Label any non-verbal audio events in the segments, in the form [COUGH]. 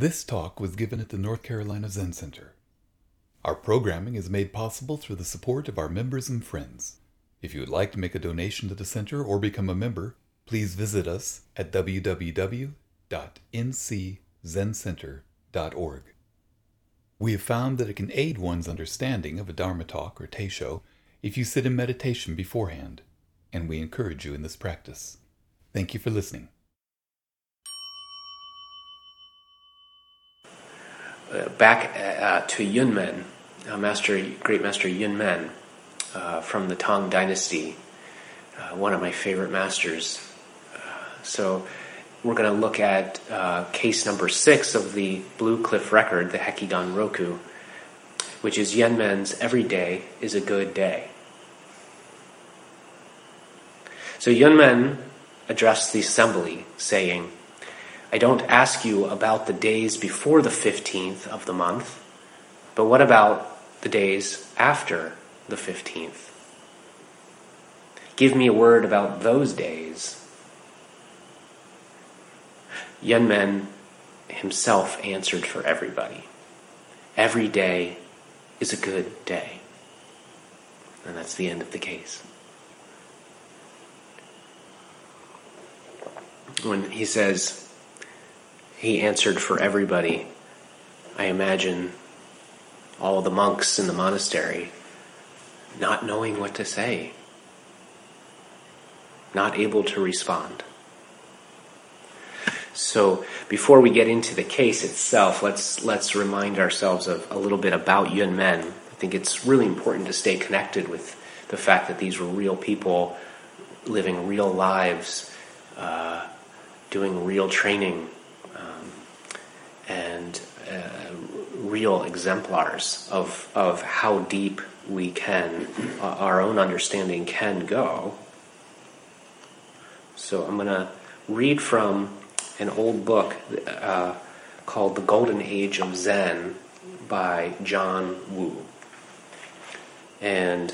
This talk was given at the North Carolina Zen Center. Our programming is made possible through the support of our members and friends. If you would like to make a donation to the center or become a member, please visit us at www.nczencenter.org. We have found that it can aid one's understanding of a Dharma talk or Teisho if you sit in meditation beforehand, and we encourage you in this practice. Thank you for listening. Back uh, to Yunmen, uh, Master, Great Master Yunmen uh, from the Tang Dynasty, uh, one of my favorite masters. Uh, so we're going to look at case number six of the Blue Cliff record, the Hekigan Roku, which is Yunmen's Every Day is a Good Day. So Yunmen addressed the assembly, saying, I don't ask you about the days before the 15th of the month, but what about the days after the 15th? Give me a word about those days. Yunmen himself answered for everybody. Every day is a good day. And that's the end of the case. When he says, he answered for everybody. I imagine all the monks in the monastery not knowing what to say, not able to respond. So before we get into the case itself, let's let's remind ourselves of a little bit about Yun Men. I think it's really important to stay connected with the fact that these were real people living real lives, uh, doing real training and uh, real exemplars of, of how deep we can, uh, our own understanding can go. So I'm going to read from an old book uh, called The Golden Age of Zen by John Wu. And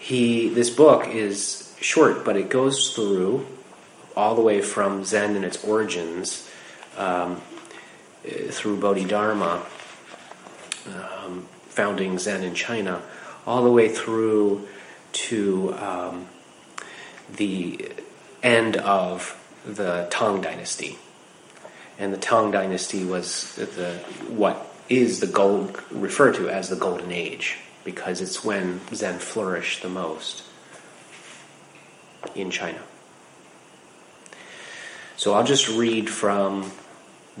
he, this book is short, but it goes through all the way from Zen and its origins um, through Bodhidharma, um, founding Zen in China, all the way through to um, the end of the Tang Dynasty. And the Tang Dynasty was the what is the gold referred to as the Golden Age because it's when Zen flourished the most in China. So I'll just read from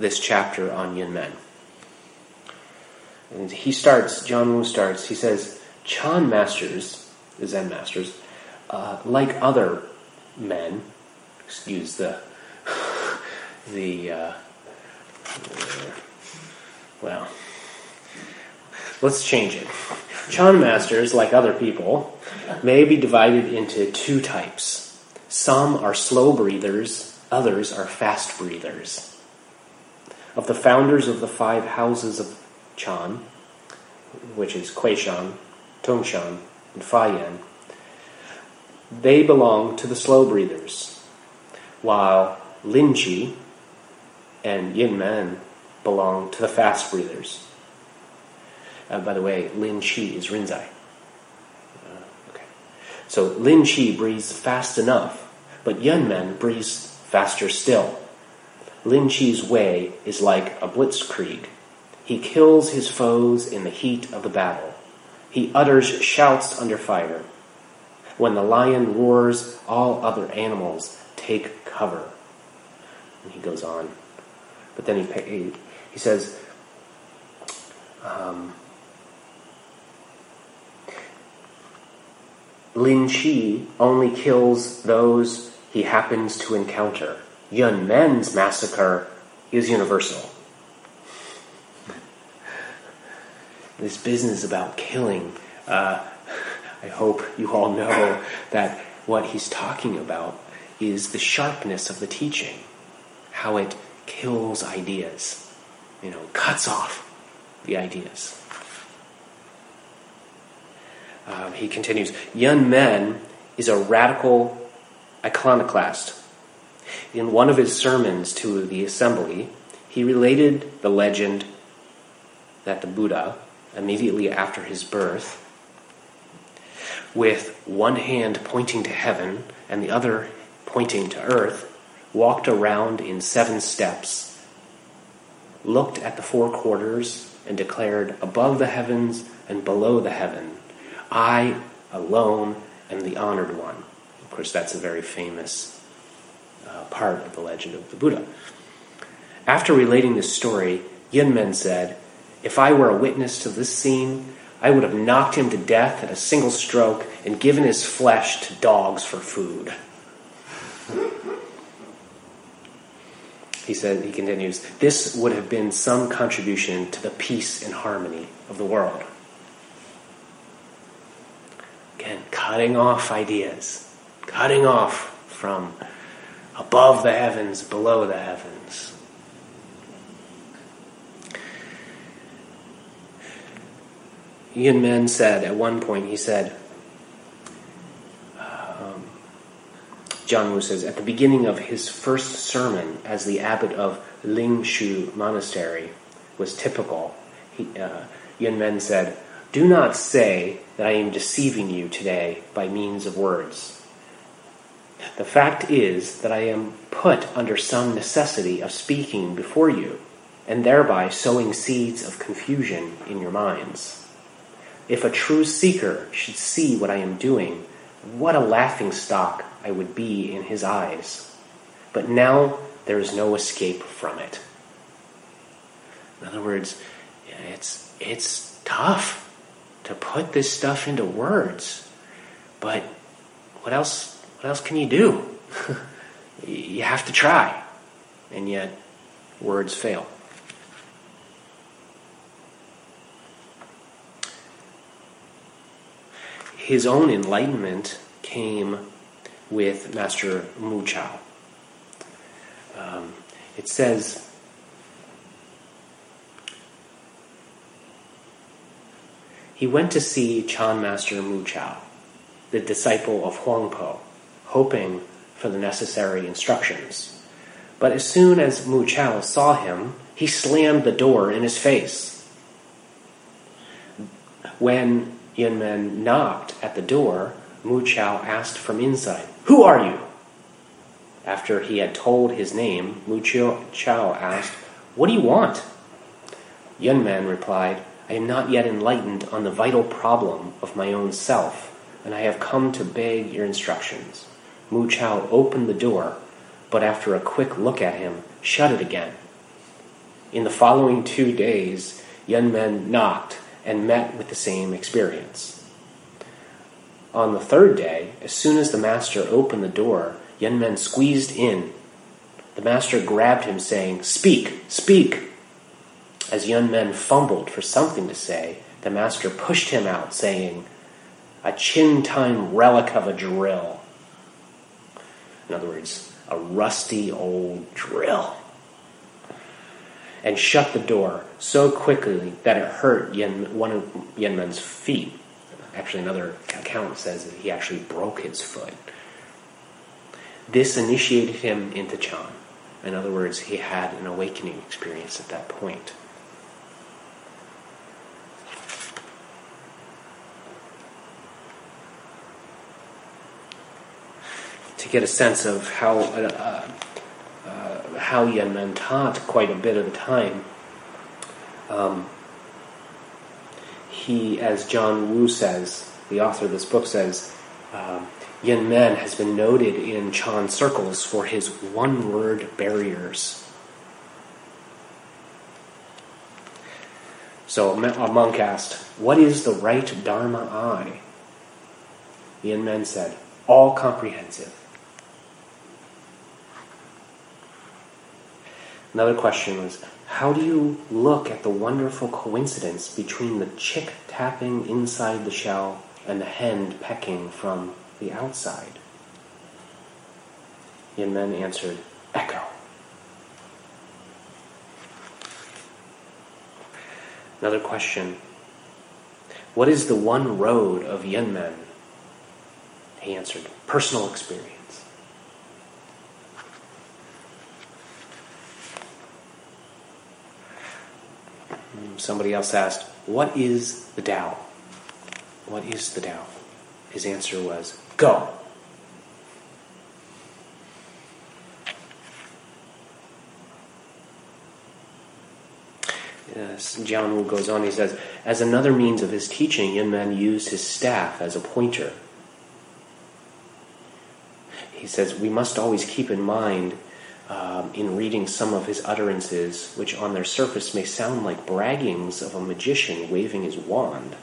this chapter on Yunmen. And he starts, John Wu starts, he says, Chan masters, the Zen masters, uh, like other men, excuse the, [LAUGHS] the, uh, well, let's change it. Chan masters, like other people, may be divided into two types. Some are slow breathers, others are fast breathers of the founders of the five houses of Chan, which is Kuishan, Tongshan, and Fayan, they belong to the slow breathers, while Lin Chi and Yunmen belong to the fast breathers. Uh, by the way, Lin Chi is Rinzai. Uh, okay. So Lin Chi breathes fast enough, but Yunmen breathes faster still. Lin Chi's way is like a blitzkrieg. He kills his foes in the heat of the battle. He utters shouts under fire. When the lion roars, all other animals take cover. And he goes on. But then he, he, says, um, Lin Chi only kills those he happens to encounter. Yunmen's massacre is universal. This business about killing, uh, I hope you all know that what he's talking about is the sharpness of the teaching, how it kills ideas, you know, cuts off the ideas. Um, he continues, Yunmen is a radical iconoclast in one of his sermons to the assembly, he related the legend that the Buddha, immediately after his birth, with one hand pointing to heaven and the other pointing to earth, walked around in seven steps, looked at the four quarters, and declared, Above the heavens and below the heaven, I alone am the honored one. Of course, that's a very famous part of the legend of the Buddha. After relating this story, Yunmen said, If I were a witness to this scene, I would have knocked him to death at a single stroke and given his flesh to dogs for food. He said, he continues, this would have been some contribution to the peace and harmony of the world. Again, cutting off ideas, cutting off from above the heavens, below the heavens. Yunmen said at one point, he said, um, John Wu says, at the beginning of his first sermon as the abbot of Lingshu Monastery was typical, he, uh, Yunmen said, Do not say that I am deceiving you today by means of words. The fact is that I am put under some necessity of speaking before you, and thereby sowing seeds of confusion in your minds. If a true seeker should see what I am doing, what a laughing stock I would be in his eyes. But now there is no escape from it. In other words, it's, it's tough to put this stuff into words. But what else, what else can you do? [LAUGHS] you have to try. And yet, words fail. his own enlightenment came with Master Mu Chao. Um, it says, he went to see Chan Master Mu Chao, the disciple of Huang Po, hoping for the necessary instructions. But as soon as Mu Chao saw him, he slammed the door in his face. When Yunmen knocked at the door, Mu Chao asked from inside, Who are you? After he had told his name, Mu Chao asked, What do you want? Yunmen replied, I am not yet enlightened on the vital problem of my own self, and I have come to beg your instructions. Mu Chao opened the door, but after a quick look at him, shut it again. In the following two days, Yunmen knocked and met with the same experience. On the third day, as soon as the master opened the door, Yunmen squeezed in. The master grabbed him, saying, Speak, speak. As Yunmen fumbled for something to say, the master pushed him out, saying, A Ch'in time relic of a drill. In other words, a rusty old drill and shut the door so quickly that it hurt Yen, one of Yunmen's feet. Actually, another account says that he actually broke his foot. This initiated him into Chan. In other words, he had an awakening experience at that point. Get a sense of how uh, how Yunmen taught quite a bit of the time. Um, he, as John Wu says, the author of this book says, um, Yunmen has been noted in Chan circles for his one word barriers. So a monk asked, What is the right Dharma eye? Yunmen said, All comprehensive. Another question was how do you look at the wonderful coincidence between the chick tapping inside the shell and the hen pecking from the outside? Yunmen answered, Echo. Another question What is the one road of Yunmen? He answered, Personal experience. Somebody else asked, What is the Tao? What is the Tao? His answer was, Go. Yes, John Wu goes on, he says, As another means of his teaching, Yunmen used his staff as a pointer. He says, We must always keep in mind um, in reading some of his utterances, which on their surface may sound like braggings of a magician waving his wand.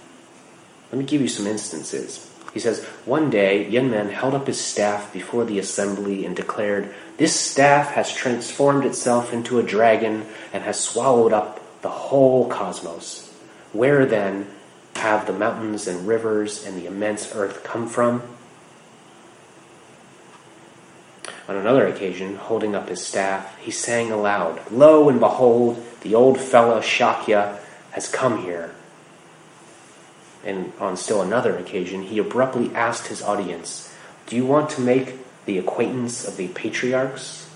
Let me give you some instances. He says, One day, Yunmen held up his staff before the assembly and declared, This staff has transformed itself into a dragon and has swallowed up the whole cosmos. Where then have the mountains and rivers and the immense earth come from? On another occasion, holding up his staff, he sang aloud, Lo and behold, the old fellow Shakya has come here. And on still another occasion, he abruptly asked his audience, Do you want to make the acquaintance of the patriarchs?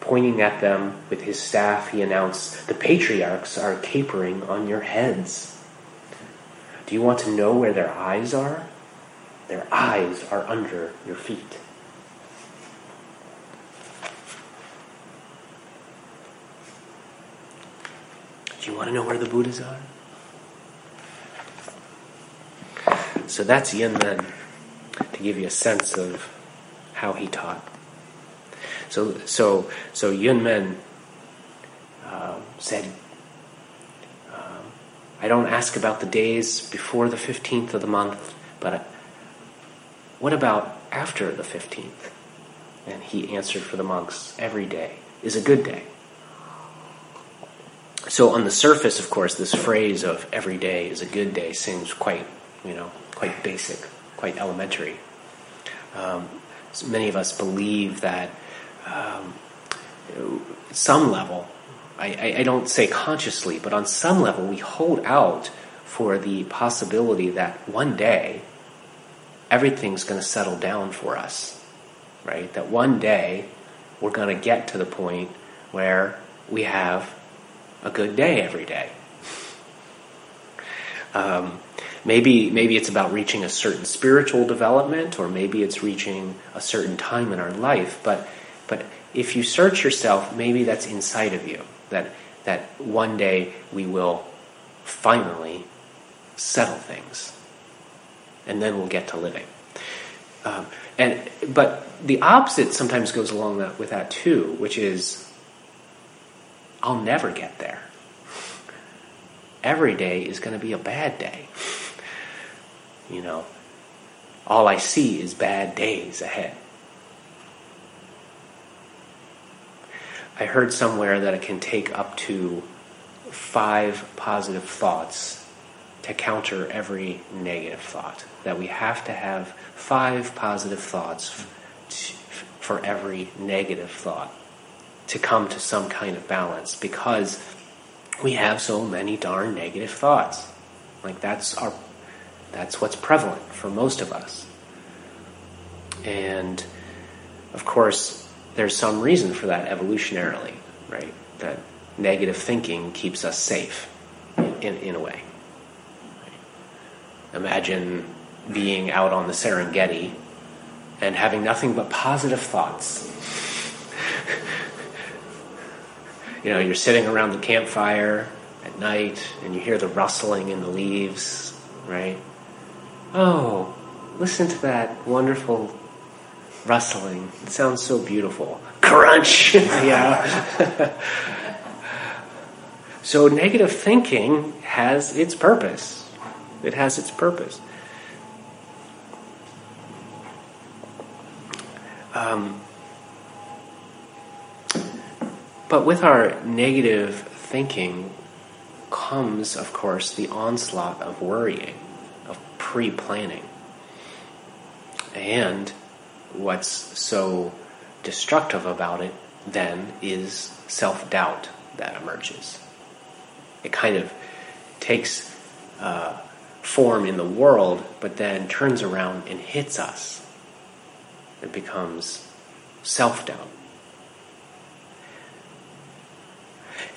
Pointing at them with his staff, he announced, The patriarchs are capering on your heads. Do you want to know where their eyes are? Their eyes are under your feet. Do you want to know where the Buddhas are? So that's Yin Yunmen, to give you a sense of how he taught. So, so, so Yunmen uh, said, uh, I don't ask about the days before the 15th of the month, but what about after the 15th? And he answered for the monks, every day is a good day. So on the surface, of course, this phrase of every day is a good day seems quite, you know, quite basic, quite elementary. Um, so many of us believe that um, some level, I, I, I don't say consciously, but on some level, we hold out for the possibility that one day everything's going to settle down for us, right? That one day we're going to get to the point where we have a good day every day. Um, maybe maybe it's about reaching a certain spiritual development, or maybe it's reaching a certain time in our life. But but if you search yourself, maybe that's inside of you. That that one day we will finally settle things, and then we'll get to living. Um, and but the opposite sometimes goes along that, with that too, which is I'll never get there. Every day is going to be a bad day. You know, all I see is bad days ahead. I heard somewhere that it can take up to five positive thoughts to counter every negative thought. That we have to have five positive thoughts for every negative thought to come to some kind of balance because we have so many darn negative thoughts. Like that's our that's what's prevalent for most of us. And of course, there's some reason for that evolutionarily, right? That negative thinking keeps us safe in, in a way. Imagine being out on the Serengeti and having nothing but positive thoughts [LAUGHS] you know, you're sitting around the campfire at night and you hear the rustling in the leaves, right? Oh, listen to that wonderful rustling. It sounds so beautiful. Crunch! [LAUGHS] yeah. [LAUGHS] so negative thinking has its purpose. It has its purpose. Um, but with our negative thinking comes, of course, the onslaught of worrying, of pre planning. And what's so destructive about it then is self doubt that emerges. It kind of takes uh, form in the world, but then turns around and hits us. It becomes self doubt.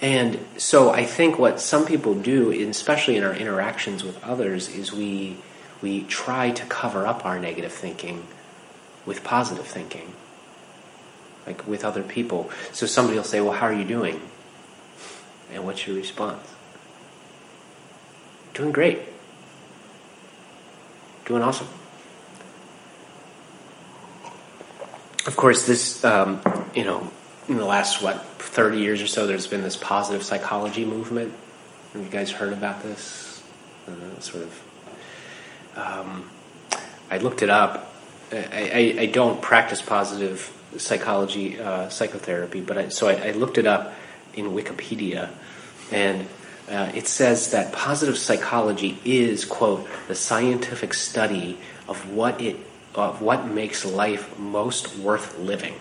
And so I think what some people do, especially in our interactions with others, is we we try to cover up our negative thinking with positive thinking, like with other people. So somebody will say, "Well, how are you doing?" And what's your response? Doing great. Doing awesome. Of course, this, um, you know, in the last, what, 30 years or so, there's been this positive psychology movement. Have you guys heard about this? Uh, sort of. Um, I looked it up. I, I, I, don't practice positive psychology, uh, psychotherapy, but I, so I, I, looked it up in Wikipedia, and uh, it says that positive psychology is, quote, the scientific study of what it of what makes life most worth living.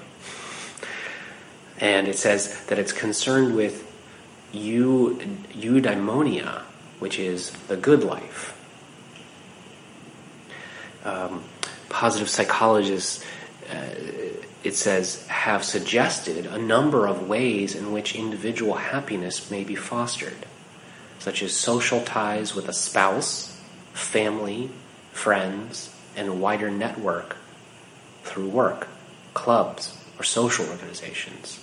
And it says that it's concerned with eudaimonia, which is the good life. Um, positive psychologists, uh, it says, have suggested a number of ways in which individual happiness may be fostered, such as social ties with a spouse, family, friends, and a wider network through work, clubs, or social organizations.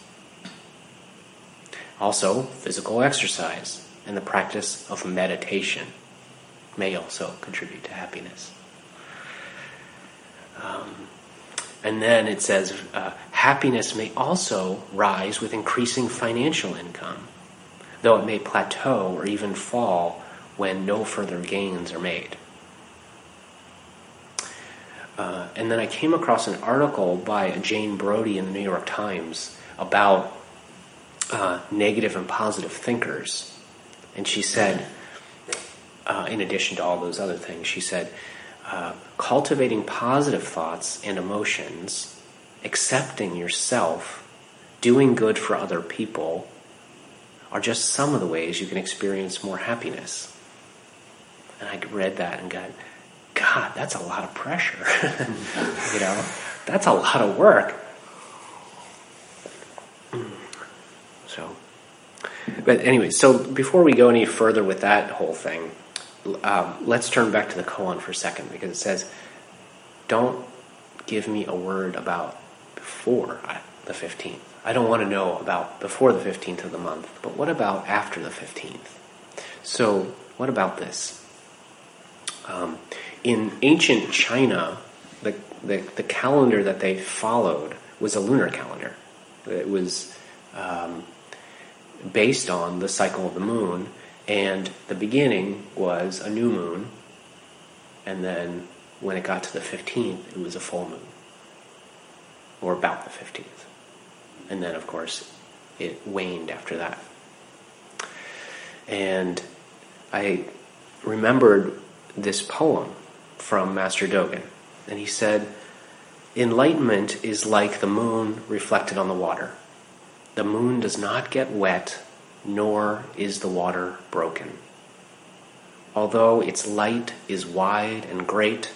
Also, physical exercise and the practice of meditation may also contribute to happiness. Um, and then it says uh, happiness may also rise with increasing financial income, though it may plateau or even fall when no further gains are made. Uh, and then I came across an article by Jane Brody in the New York Times about uh, negative and positive thinkers. And she said, uh, in addition to all those other things, she said, uh, cultivating positive thoughts and emotions, accepting yourself, doing good for other people are just some of the ways you can experience more happiness. And I read that and got, God, that's a lot of pressure. [LAUGHS] you know, that's a lot of work. So, but anyway, so before we go any further with that whole thing, um, let's turn back to the koan for a second because it says, "Don't give me a word about before the fifteenth. I don't want to know about before the fifteenth of the month, but what about after the fifteenth? So, what about this? Um, in ancient China, the, the, the, calendar that they followed was a lunar calendar. It was um, based on the cycle of the moon, and the beginning was a new moon, and then when it got to the 15th, it was a full moon, or about the 15th. And then, of course, it waned after that. And I remembered this poem from Master Dogen. And he said, Enlightenment is like the moon reflected on the water. The moon does not get wet, nor is the water broken. Although its light is wide and great,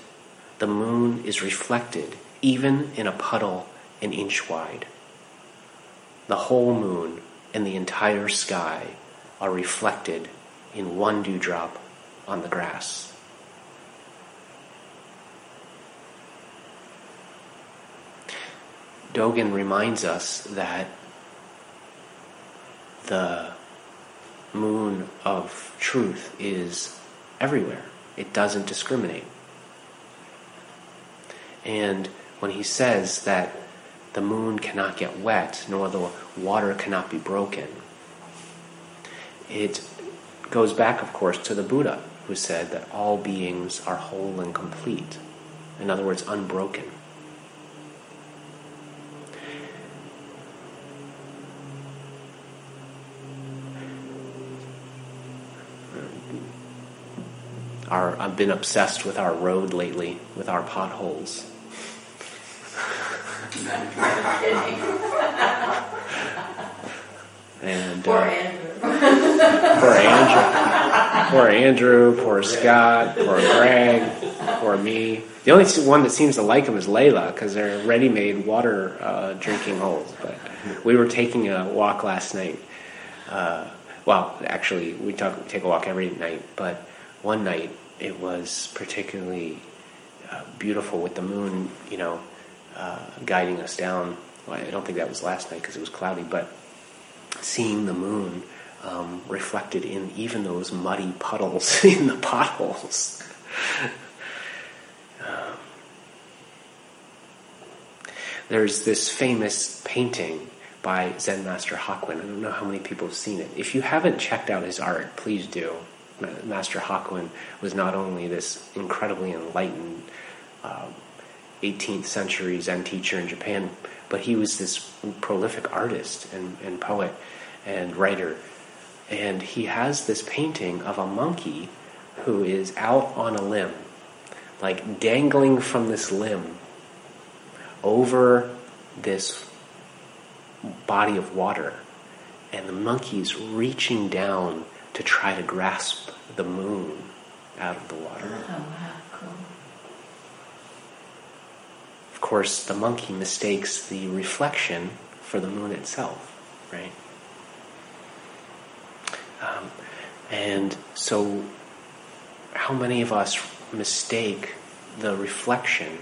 the moon is reflected even in a puddle an inch wide. The whole moon and the entire sky are reflected in one dewdrop on the grass. Dogen reminds us that the moon of truth is everywhere. It doesn't discriminate. And when he says that the moon cannot get wet, nor the water cannot be broken, it goes back, of course, to the Buddha, who said that all beings are whole and complete. In other words, unbroken. Our I've been obsessed with our road lately, with our potholes. and poor uh, Andrew. poor Andrew. Poor Andrew, poor Scott, poor Greg, poor me. The only one that seems to like them is Layla because they're ready-made water uh, drinking holes. But we were taking a walk last night Uh, well, actually, we talk, take a walk every night, but one night it was particularly uh, beautiful with the moon, you know, uh, guiding us down. Well, I don't think that was last night because it was cloudy, but seeing the moon um, reflected in even those muddy puddles [LAUGHS] in the potholes. [LAUGHS] um, there's this famous painting by Zen Master Hakuin. I don't know how many people have seen it. If you haven't checked out his art, please do. Master Hakuin was not only this incredibly enlightened uh, 18th century Zen teacher in Japan, but he was this prolific artist and, and poet and writer. And he has this painting of a monkey who is out on a limb, like dangling from this limb over this body of water. And the monkey's reaching down to try to grasp the moon out of the water. Oh, cool. Of course, the monkey mistakes the reflection for the moon itself, right? Um, and so, how many of us mistake the reflection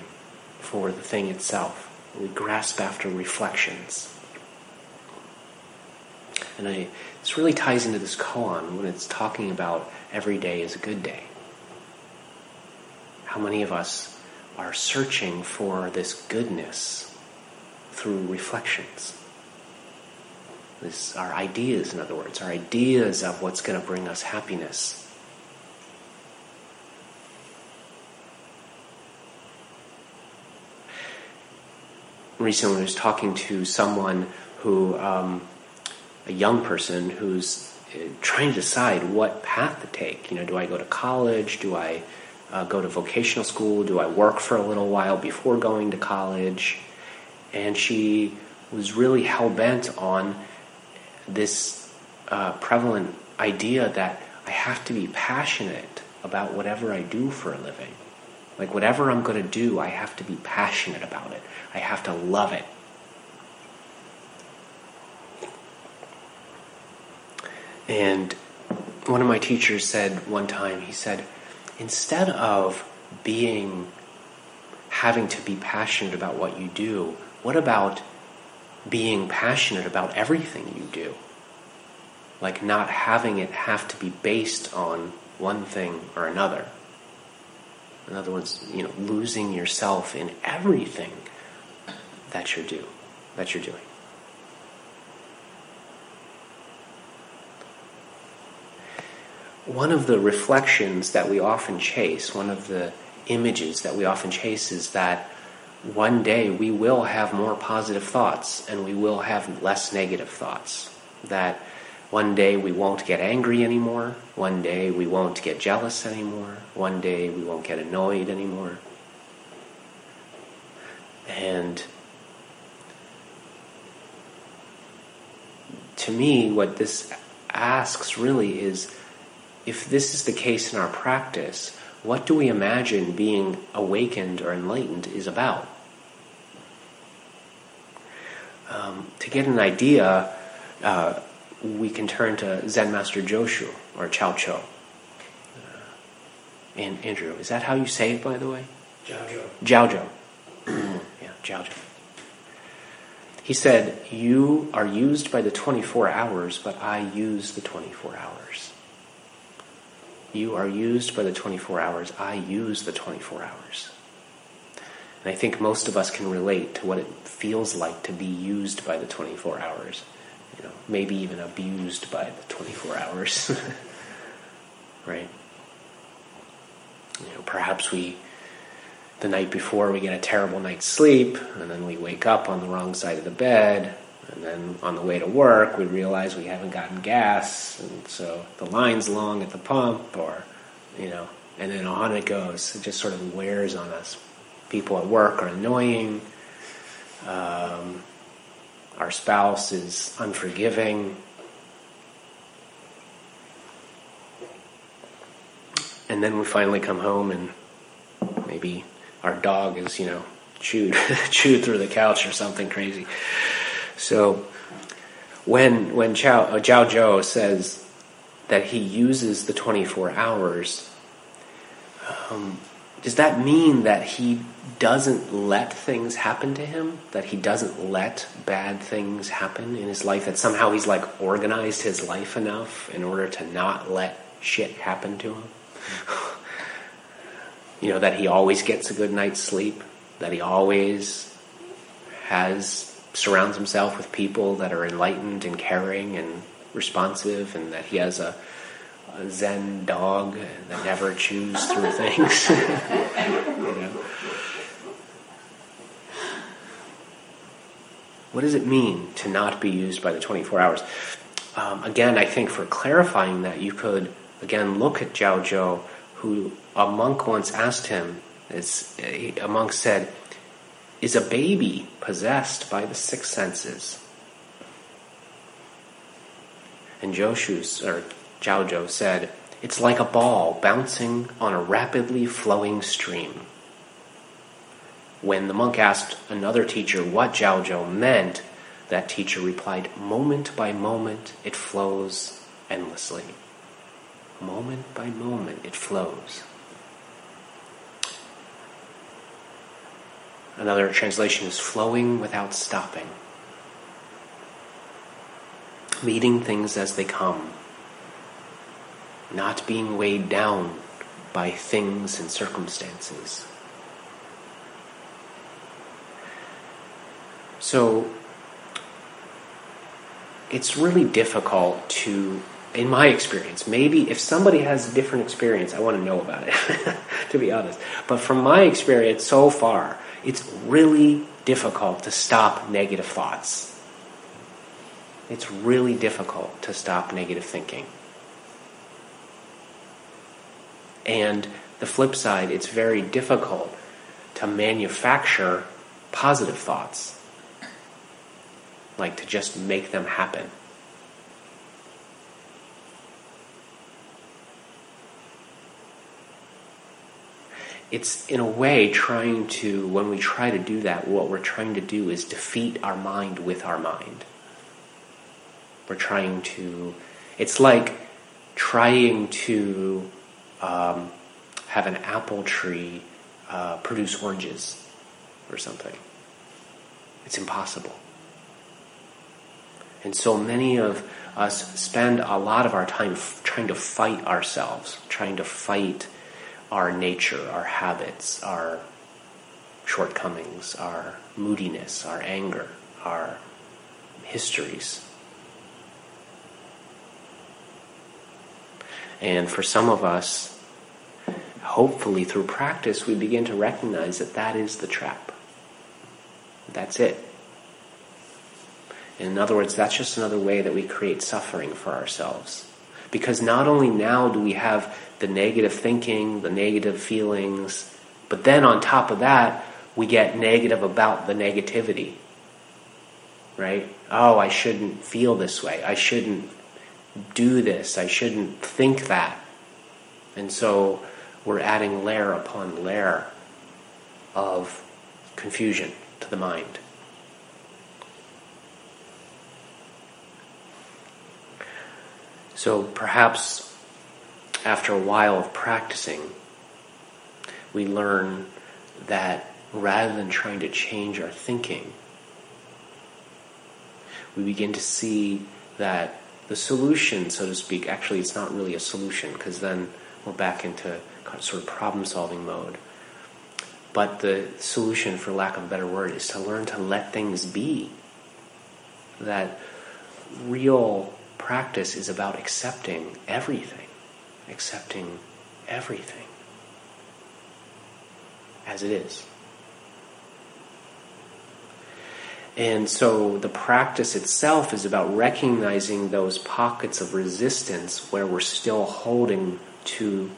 for the thing itself? We grasp after reflections. And I, this really ties into this koan when it's talking about every day is a good day. How many of us are searching for this goodness through reflections? This, our ideas, in other words, our ideas of what's going to bring us happiness. Recently, I was talking to someone who um, a young person who's uh, trying to decide what path to take. You know, do I go to college? Do I uh, go to vocational school? Do I work for a little while before going to college? And she was really hell bent on this uh, prevalent idea that I have to be passionate about whatever I do for a living. Like, whatever I'm going to do, I have to be passionate about it. I have to love it. And one of my teachers said one time, he said, instead of being, having to be passionate about what you do, what about being passionate about everything you do? Like not having it have to be based on one thing or another. In other words, you know, losing yourself in everything that you do, that you're doing. One of the reflections that we often chase, one of the images that we often chase is that one day we will have more positive thoughts and we will have less negative thoughts. That one day we won't get angry anymore, one day we won't get jealous anymore, one day we won't get annoyed anymore. And to me, what this asks really is if this is the case in our practice, what do we imagine being awakened or enlightened is about? Um, to get an idea, uh, we can turn to Zen Master Joshu or Chao Chou. Uh, and Andrew, is that how you say it, by the way? Jiao Jiao [CLEARS THROAT] yeah, Jiao He said, You are used by the 24 hours, but I use the 24 hours. You are used by the 24 hours. I use the 24 hours. And I think most of us can relate to what it feels like to be used by the 24 hours. You know, maybe even abused by the 24 hours. [LAUGHS] right? You know, perhaps we the night before we get a terrible night's sleep and then we wake up on the wrong side of the bed and then on the way to work, we realize we haven't gotten gas, and so the line's long at the pump, or, you know, and then on it goes. It just sort of wears on us. People at work are annoying. Um, our spouse is unforgiving. And then we finally come home and maybe our dog is, you know, chewed [LAUGHS] chewed through the couch or something crazy. So, when when Chow, uh, Zhao Zhou says that he uses the 24 hours, um, does that mean that he doesn't let things happen to him? That he doesn't let bad things happen in his life? That somehow he's like organized his life enough in order to not let shit happen to him? [SIGHS] you know, that he always gets a good night's sleep? That he always has surrounds himself with people that are enlightened and caring and responsive, and that he has a, a Zen dog that never chews through things. [LAUGHS] you know? What does it mean to not be used by the 24 hours? Um, again, I think for clarifying that, you could again look at Zhao Zhou, who a monk once asked him. As a monk said, "Is a baby possessed by the six senses?" And Joshu or Zhao Zhou said, "It's like a ball bouncing on a rapidly flowing stream." When the monk asked another teacher what Zhao Zhou meant, that teacher replied, Moment by moment, it flows endlessly. Moment by moment, it flows. Another translation is flowing without stopping, meeting things as they come, not being weighed down by things and circumstances. So it's really difficult to, in my experience, maybe if somebody has a different experience, I want to know about it, [LAUGHS] to be honest. But from my experience so far, it's really difficult to stop negative thoughts. It's really difficult to stop negative thinking. And the flip side, it's very difficult to manufacture positive thoughts like to just make them happen. It's in a way trying to, when we try to do that, what we're trying to do is defeat our mind with our mind. We're trying to, it's like trying to um, have an apple tree uh, produce oranges or something. It's impossible. And so many of us spend a lot of our time f- trying to fight ourselves, trying to fight our nature, our habits, our shortcomings, our moodiness, our anger, our histories. And for some of us, hopefully through practice, we begin to recognize that that is the trap. That's it. In other words, that's just another way that we create suffering for ourselves. Because not only now do we have the negative thinking, the negative feelings, but then on top of that, we get negative about the negativity. Right? Oh, I shouldn't feel this way. I shouldn't do this. I shouldn't think that. And so we're adding layer upon layer of confusion to the mind. So perhaps after a while of practicing, we learn that rather than trying to change our thinking, we begin to see that the solution, so to speak, actually it's not really a solution because then we're back into sort of problem solving mode. But the solution, for lack of a better word, is to learn to let things be. That real practice is about accepting everything, accepting everything as it is. And so the practice itself is about recognizing those pockets of resistance where we're still holding to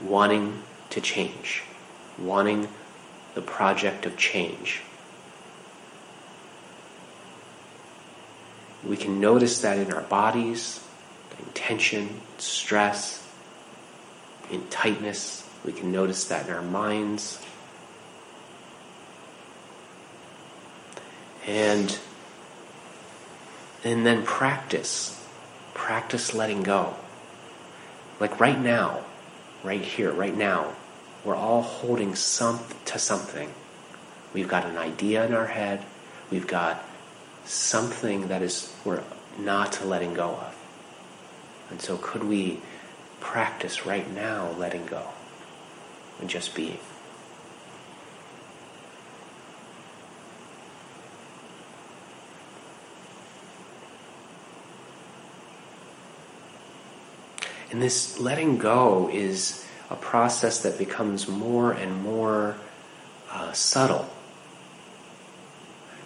wanting to change, wanting the project of change. We can notice that in our bodies, tension, stress, in tightness. We can notice that in our minds. And And then practice. Practice letting go. Like right now, right here, right now, we're all holding some to something. We've got an idea in our head. We've got something that is we're not letting go of. And so could we practice right now letting go and just being? And this letting go is a process that becomes more and more uh, subtle.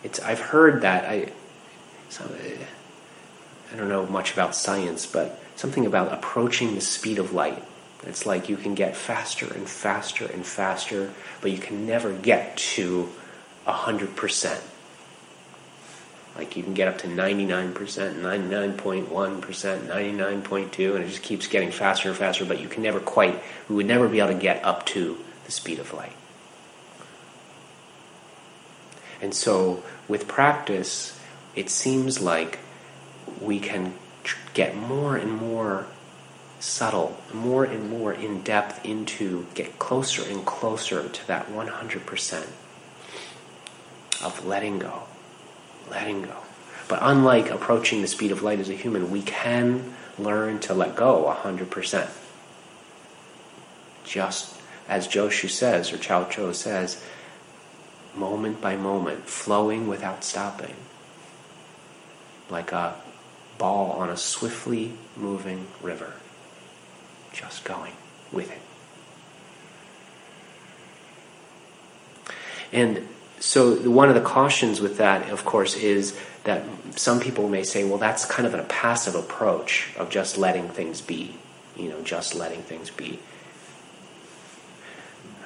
It's, I've heard that I, I don't know much about science, but something about approaching the speed of light. It's like you can get faster and faster and faster, but you can never get to 100%. Like you can get up to 99%, 99.1%, 99.2, and it just keeps getting faster and faster, but you can never quite, we would never be able to get up to the speed of light. And so with practice, it seems like we can get more and more subtle, more and more in depth into, get closer and closer to that 100% of letting go letting go. But unlike approaching the speed of light as a human, we can learn to let go 100%. Just as Joshu says, or Chao Chou says, moment by moment, flowing without stopping. Like a ball on a swiftly moving river. Just going with it. And so one of the cautions with that, of course, is that some people may say, well, that's kind of a passive approach of just letting things be, you know, just letting things be.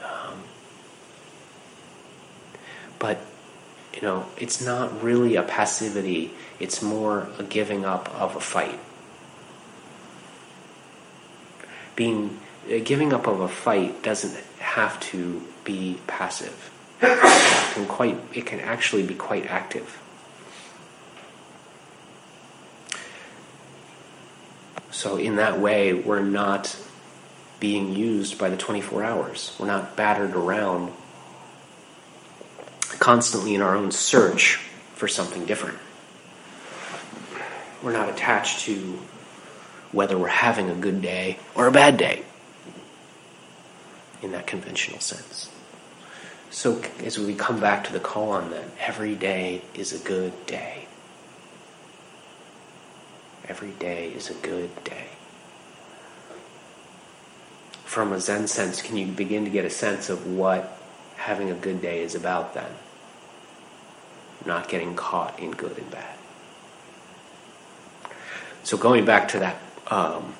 Um, but, you know, it's not really a passivity, it's more a giving up of a fight. Being, uh, giving up of a fight doesn't have to be passive it can quite it can actually be quite active. So in that way, we're not being used by the 24 hours. We're not battered around constantly in our own search for something different. We're not attached to whether we're having a good day or a bad day in that conventional sense. So as we come back to the koan, then every day is a good day. Every day is a good day. From a Zen sense, can you begin to get a sense of what having a good day is about then? Not getting caught in good and bad. So going back to that um,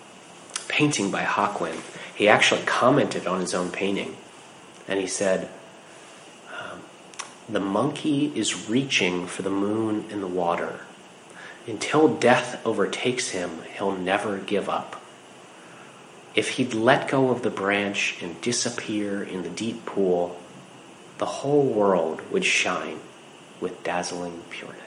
painting by Hakuin, he actually commented on his own painting, and he said, the monkey is reaching for the moon in the water. Until death overtakes him, he'll never give up. If he'd let go of the branch and disappear in the deep pool, the whole world would shine with dazzling pureness.